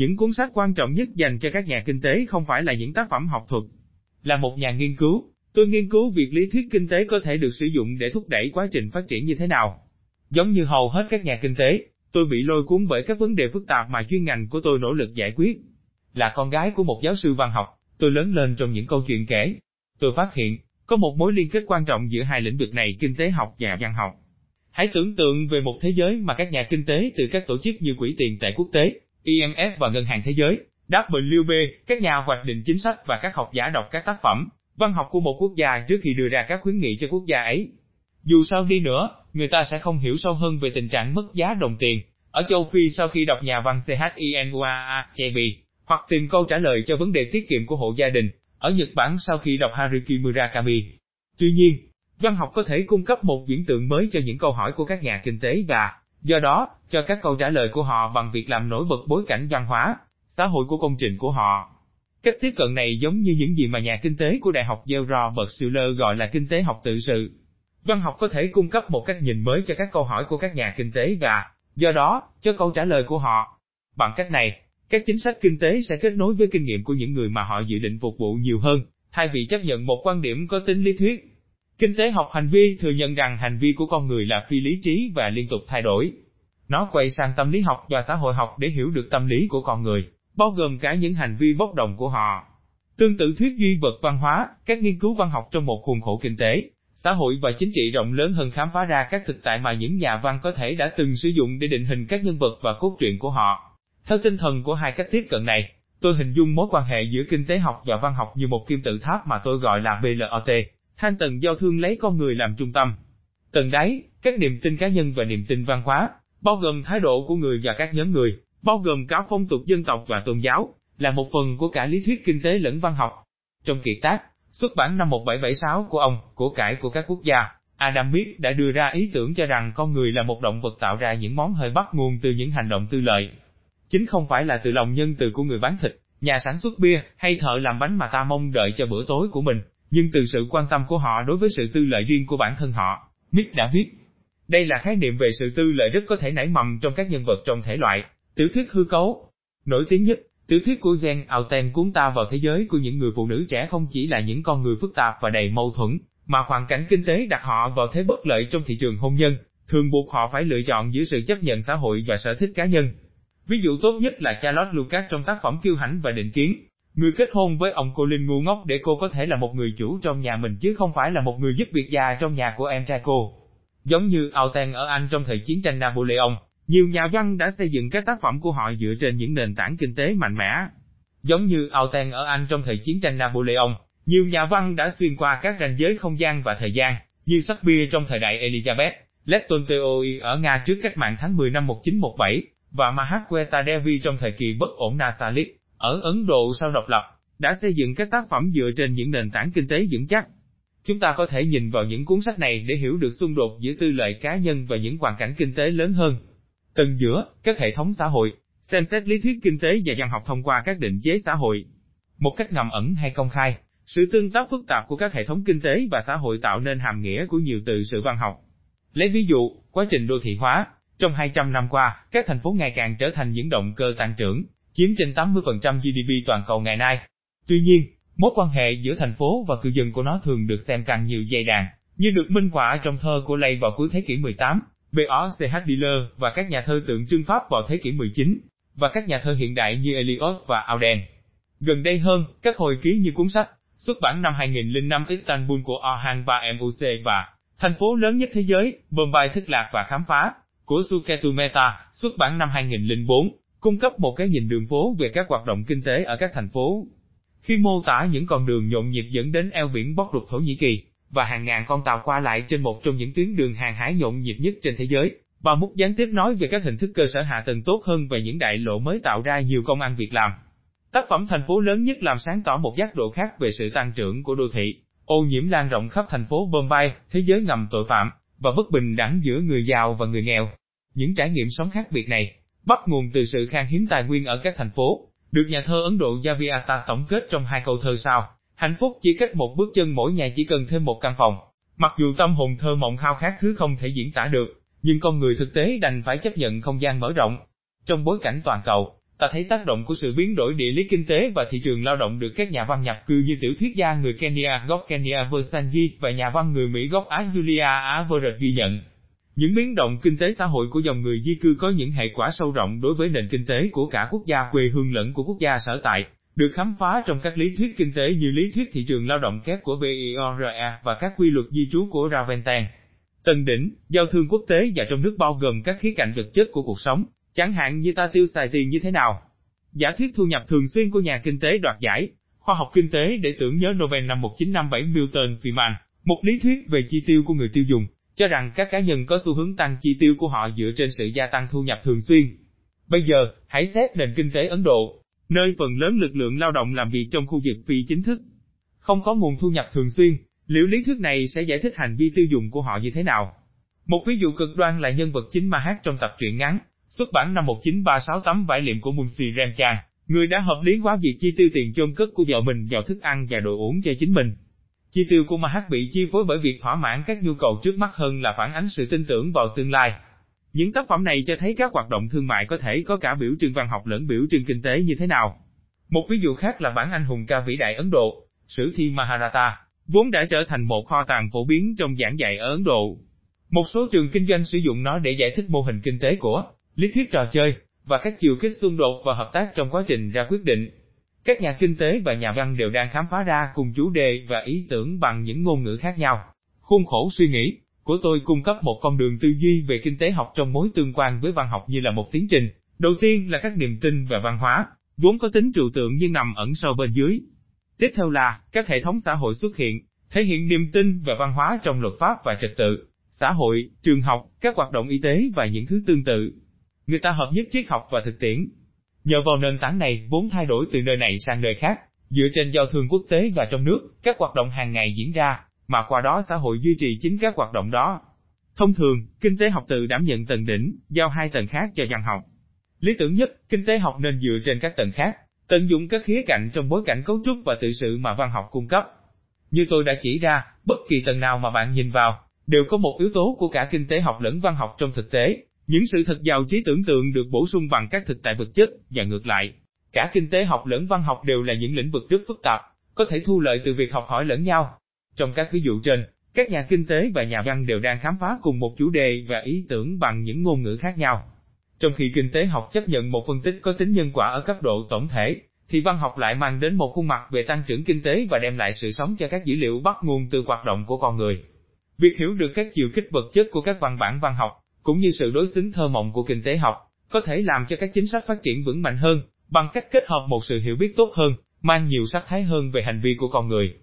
Những cuốn sách quan trọng nhất dành cho các nhà kinh tế không phải là những tác phẩm học thuật. Là một nhà nghiên cứu, tôi nghiên cứu việc lý thuyết kinh tế có thể được sử dụng để thúc đẩy quá trình phát triển như thế nào. Giống như hầu hết các nhà kinh tế, tôi bị lôi cuốn bởi các vấn đề phức tạp mà chuyên ngành của tôi nỗ lực giải quyết. Là con gái của một giáo sư văn học, tôi lớn lên trong những câu chuyện kể. Tôi phát hiện, có một mối liên kết quan trọng giữa hai lĩnh vực này kinh tế học và văn học. Hãy tưởng tượng về một thế giới mà các nhà kinh tế từ các tổ chức như Quỹ tiền tệ quốc tế, IMF và Ngân hàng Thế giới, WB, các nhà hoạch định chính sách và các học giả đọc các tác phẩm, văn học của một quốc gia trước khi đưa ra các khuyến nghị cho quốc gia ấy. Dù sao đi nữa, người ta sẽ không hiểu sâu hơn về tình trạng mất giá đồng tiền. Ở châu Phi sau khi đọc nhà văn CHINUA Chebi, hoặc tìm câu trả lời cho vấn đề tiết kiệm của hộ gia đình, ở Nhật Bản sau khi đọc Haruki Murakami. Tuy nhiên, văn học có thể cung cấp một viễn tượng mới cho những câu hỏi của các nhà kinh tế và, do đó, cho các câu trả lời của họ bằng việc làm nổi bật bối cảnh văn hóa, xã hội của công trình của họ. Cách tiếp cận này giống như những gì mà nhà kinh tế của Đại học Yale Robert Schuller gọi là kinh tế học tự sự. Văn học có thể cung cấp một cách nhìn mới cho các câu hỏi của các nhà kinh tế và, do đó, cho câu trả lời của họ. Bằng cách này, các chính sách kinh tế sẽ kết nối với kinh nghiệm của những người mà họ dự định phục vụ nhiều hơn, thay vì chấp nhận một quan điểm có tính lý thuyết. Kinh tế học hành vi thừa nhận rằng hành vi của con người là phi lý trí và liên tục thay đổi. Nó quay sang tâm lý học và xã hội học để hiểu được tâm lý của con người, bao gồm cả những hành vi bốc đồng của họ. Tương tự thuyết duy vật văn hóa, các nghiên cứu văn học trong một khuôn khổ kinh tế, xã hội và chính trị rộng lớn hơn khám phá ra các thực tại mà những nhà văn có thể đã từng sử dụng để định hình các nhân vật và cốt truyện của họ. Theo tinh thần của hai cách tiếp cận này, tôi hình dung mối quan hệ giữa kinh tế học và văn học như một kim tự tháp mà tôi gọi là BLOT, than tầng giao thương lấy con người làm trung tâm. Tầng đáy, các niềm tin cá nhân và niềm tin văn hóa, bao gồm thái độ của người và các nhóm người, bao gồm cả phong tục dân tộc và tôn giáo, là một phần của cả lý thuyết kinh tế lẫn văn học. Trong kiệt tác, xuất bản năm 1776 của ông, của cải của các quốc gia, Adam Smith đã đưa ra ý tưởng cho rằng con người là một động vật tạo ra những món hơi bắt nguồn từ những hành động tư lợi. Chính không phải là từ lòng nhân từ của người bán thịt, nhà sản xuất bia hay thợ làm bánh mà ta mong đợi cho bữa tối của mình, nhưng từ sự quan tâm của họ đối với sự tư lợi riêng của bản thân họ. Nick đã viết, đây là khái niệm về sự tư lợi rất có thể nảy mầm trong các nhân vật trong thể loại, tiểu thuyết hư cấu. Nổi tiếng nhất, tiểu thuyết của Jen Alten cuốn ta vào thế giới của những người phụ nữ trẻ không chỉ là những con người phức tạp và đầy mâu thuẫn, mà hoàn cảnh kinh tế đặt họ vào thế bất lợi trong thị trường hôn nhân, thường buộc họ phải lựa chọn giữa sự chấp nhận xã hội và sở thích cá nhân. Ví dụ tốt nhất là Charlotte Lucas trong tác phẩm Kiêu hãnh và định kiến. Người kết hôn với ông cô linh ngu ngốc để cô có thể là một người chủ trong nhà mình chứ không phải là một người giúp việc già trong nhà của em trai cô. Giống như Auten ở Anh trong thời chiến tranh Napoleon, nhiều nhà văn đã xây dựng các tác phẩm của họ dựa trên những nền tảng kinh tế mạnh mẽ. Giống như Auten ở Anh trong thời chiến tranh Napoleon, nhiều nhà văn đã xuyên qua các ranh giới không gian và thời gian, như Shakespeare trong thời đại Elizabeth, Lev Tolstoy ở Nga trước cách mạng tháng 10 năm 1917, và Mahatma Devi trong thời kỳ bất ổn Nasalik, ở Ấn Độ sau độc lập, đã xây dựng các tác phẩm dựa trên những nền tảng kinh tế vững chắc. Chúng ta có thể nhìn vào những cuốn sách này để hiểu được xung đột giữa tư lợi cá nhân và những hoàn cảnh kinh tế lớn hơn. Tầng giữa, các hệ thống xã hội, xem xét lý thuyết kinh tế và văn học thông qua các định chế xã hội. Một cách ngầm ẩn hay công khai, sự tương tác phức tạp của các hệ thống kinh tế và xã hội tạo nên hàm nghĩa của nhiều từ sự văn học. Lấy ví dụ, quá trình đô thị hóa, trong 200 năm qua, các thành phố ngày càng trở thành những động cơ tăng trưởng, chiếm trên 80% GDP toàn cầu ngày nay. Tuy nhiên, mối quan hệ giữa thành phố và cư dân của nó thường được xem càng nhiều dây đàn, như được minh họa trong thơ của Lay vào cuối thế kỷ 18, B.O.C.H. Diller và các nhà thơ tượng trưng Pháp vào thế kỷ 19, và các nhà thơ hiện đại như Eliot và Auden. Gần đây hơn, các hồi ký như cuốn sách, xuất bản năm 2005 Istanbul của Orhan Pamuk và Thành phố lớn nhất thế giới, Bombay thức lạc và khám phá, của Suketu Mehta, xuất bản năm 2004, cung cấp một cái nhìn đường phố về các hoạt động kinh tế ở các thành phố. Khi mô tả những con đường nhộn nhịp dẫn đến eo biển bóc lục Thổ Nhĩ Kỳ, và hàng ngàn con tàu qua lại trên một trong những tuyến đường hàng hải nhộn nhịp nhất trên thế giới, bà Múc gián tiếp nói về các hình thức cơ sở hạ tầng tốt hơn và những đại lộ mới tạo ra nhiều công ăn việc làm. Tác phẩm thành phố lớn nhất làm sáng tỏ một giác độ khác về sự tăng trưởng của đô thị, ô nhiễm lan rộng khắp thành phố Bombay, thế giới ngầm tội phạm, và bất bình đẳng giữa người giàu và người nghèo. Những trải nghiệm sống khác biệt này, bắt nguồn từ sự khan hiếm tài nguyên ở các thành phố, được nhà thơ Ấn Độ Javiata tổng kết trong hai câu thơ sau. Hạnh phúc chỉ cách một bước chân mỗi nhà chỉ cần thêm một căn phòng. Mặc dù tâm hồn thơ mộng khao khát thứ không thể diễn tả được, nhưng con người thực tế đành phải chấp nhận không gian mở rộng. Trong bối cảnh toàn cầu, ta thấy tác động của sự biến đổi địa lý kinh tế và thị trường lao động được các nhà văn nhập cư như tiểu thuyết gia người Kenya gốc Kenya Versanji và nhà văn người Mỹ gốc Á Julia Á ghi nhận. Những biến động kinh tế xã hội của dòng người di cư có những hệ quả sâu rộng đối với nền kinh tế của cả quốc gia quê hương lẫn của quốc gia sở tại, được khám phá trong các lý thuyết kinh tế như lý thuyết thị trường lao động kép của BIORA và các quy luật di trú của Ravenstein. Tầng đỉnh, giao thương quốc tế và trong nước bao gồm các khía cạnh vật chất của cuộc sống, chẳng hạn như ta tiêu xài tiền như thế nào. Giả thuyết thu nhập thường xuyên của nhà kinh tế đoạt giải, khoa học kinh tế để tưởng nhớ Nobel năm 1957 Milton Friedman, một lý thuyết về chi tiêu của người tiêu dùng, cho rằng các cá nhân có xu hướng tăng chi tiêu của họ dựa trên sự gia tăng thu nhập thường xuyên. Bây giờ, hãy xét nền kinh tế Ấn Độ, nơi phần lớn lực lượng lao động làm việc trong khu vực phi chính thức. Không có nguồn thu nhập thường xuyên, liệu lý thuyết này sẽ giải thích hành vi tiêu dùng của họ như thế nào? Một ví dụ cực đoan là nhân vật chính ma hát trong tập truyện ngắn, xuất bản năm 1936 tấm vải liệm của Munshi Ramchand, người đã hợp lý hóa việc chi tiêu tiền chôn cất của vợ mình vào thức ăn và đồ uống cho chính mình. Chi tiêu của Mahat bị chi phối bởi việc thỏa mãn các nhu cầu trước mắt hơn là phản ánh sự tin tưởng vào tương lai. Những tác phẩm này cho thấy các hoạt động thương mại có thể có cả biểu trưng văn học lẫn biểu trưng kinh tế như thế nào. Một ví dụ khác là bản anh hùng ca vĩ đại Ấn Độ, sử thi Maharata, vốn đã trở thành một kho tàng phổ biến trong giảng dạy ở Ấn Độ. Một số trường kinh doanh sử dụng nó để giải thích mô hình kinh tế của lý thuyết trò chơi và các chiều kích xung đột và hợp tác trong quá trình ra quyết định. Các nhà kinh tế và nhà văn đều đang khám phá ra cùng chủ đề và ý tưởng bằng những ngôn ngữ khác nhau. Khuôn khổ suy nghĩ của tôi cung cấp một con đường tư duy về kinh tế học trong mối tương quan với văn học như là một tiến trình. Đầu tiên là các niềm tin và văn hóa, vốn có tính trừu tượng nhưng nằm ẩn sâu bên dưới. Tiếp theo là các hệ thống xã hội xuất hiện, thể hiện niềm tin và văn hóa trong luật pháp và trật tự, xã hội, trường học, các hoạt động y tế và những thứ tương tự. Người ta hợp nhất triết học và thực tiễn. Nhờ vào nền tảng này, vốn thay đổi từ nơi này sang nơi khác, dựa trên giao thương quốc tế và trong nước, các hoạt động hàng ngày diễn ra, mà qua đó xã hội duy trì chính các hoạt động đó. Thông thường, kinh tế học tự đảm nhận tầng đỉnh, giao hai tầng khác cho văn học. Lý tưởng nhất, kinh tế học nên dựa trên các tầng khác, tận dụng các khía cạnh trong bối cảnh cấu trúc và tự sự mà văn học cung cấp. Như tôi đã chỉ ra, bất kỳ tầng nào mà bạn nhìn vào, đều có một yếu tố của cả kinh tế học lẫn văn học trong thực tế. Những sự thật giàu trí tưởng tượng được bổ sung bằng các thực tại vật chất, và ngược lại. Cả kinh tế học lẫn văn học đều là những lĩnh vực rất phức tạp, có thể thu lợi từ việc học hỏi lẫn nhau. Trong các ví dụ trên, các nhà kinh tế và nhà văn đều đang khám phá cùng một chủ đề và ý tưởng bằng những ngôn ngữ khác nhau. Trong khi kinh tế học chấp nhận một phân tích có tính nhân quả ở cấp độ tổng thể, thì văn học lại mang đến một khuôn mặt về tăng trưởng kinh tế và đem lại sự sống cho các dữ liệu bắt nguồn từ hoạt động của con người. Việc hiểu được các chiều kích vật chất của các văn bản văn học, cũng như sự đối xứng thơ mộng của kinh tế học, có thể làm cho các chính sách phát triển vững mạnh hơn, bằng cách kết hợp một sự hiểu biết tốt hơn, mang nhiều sắc thái hơn về hành vi của con người.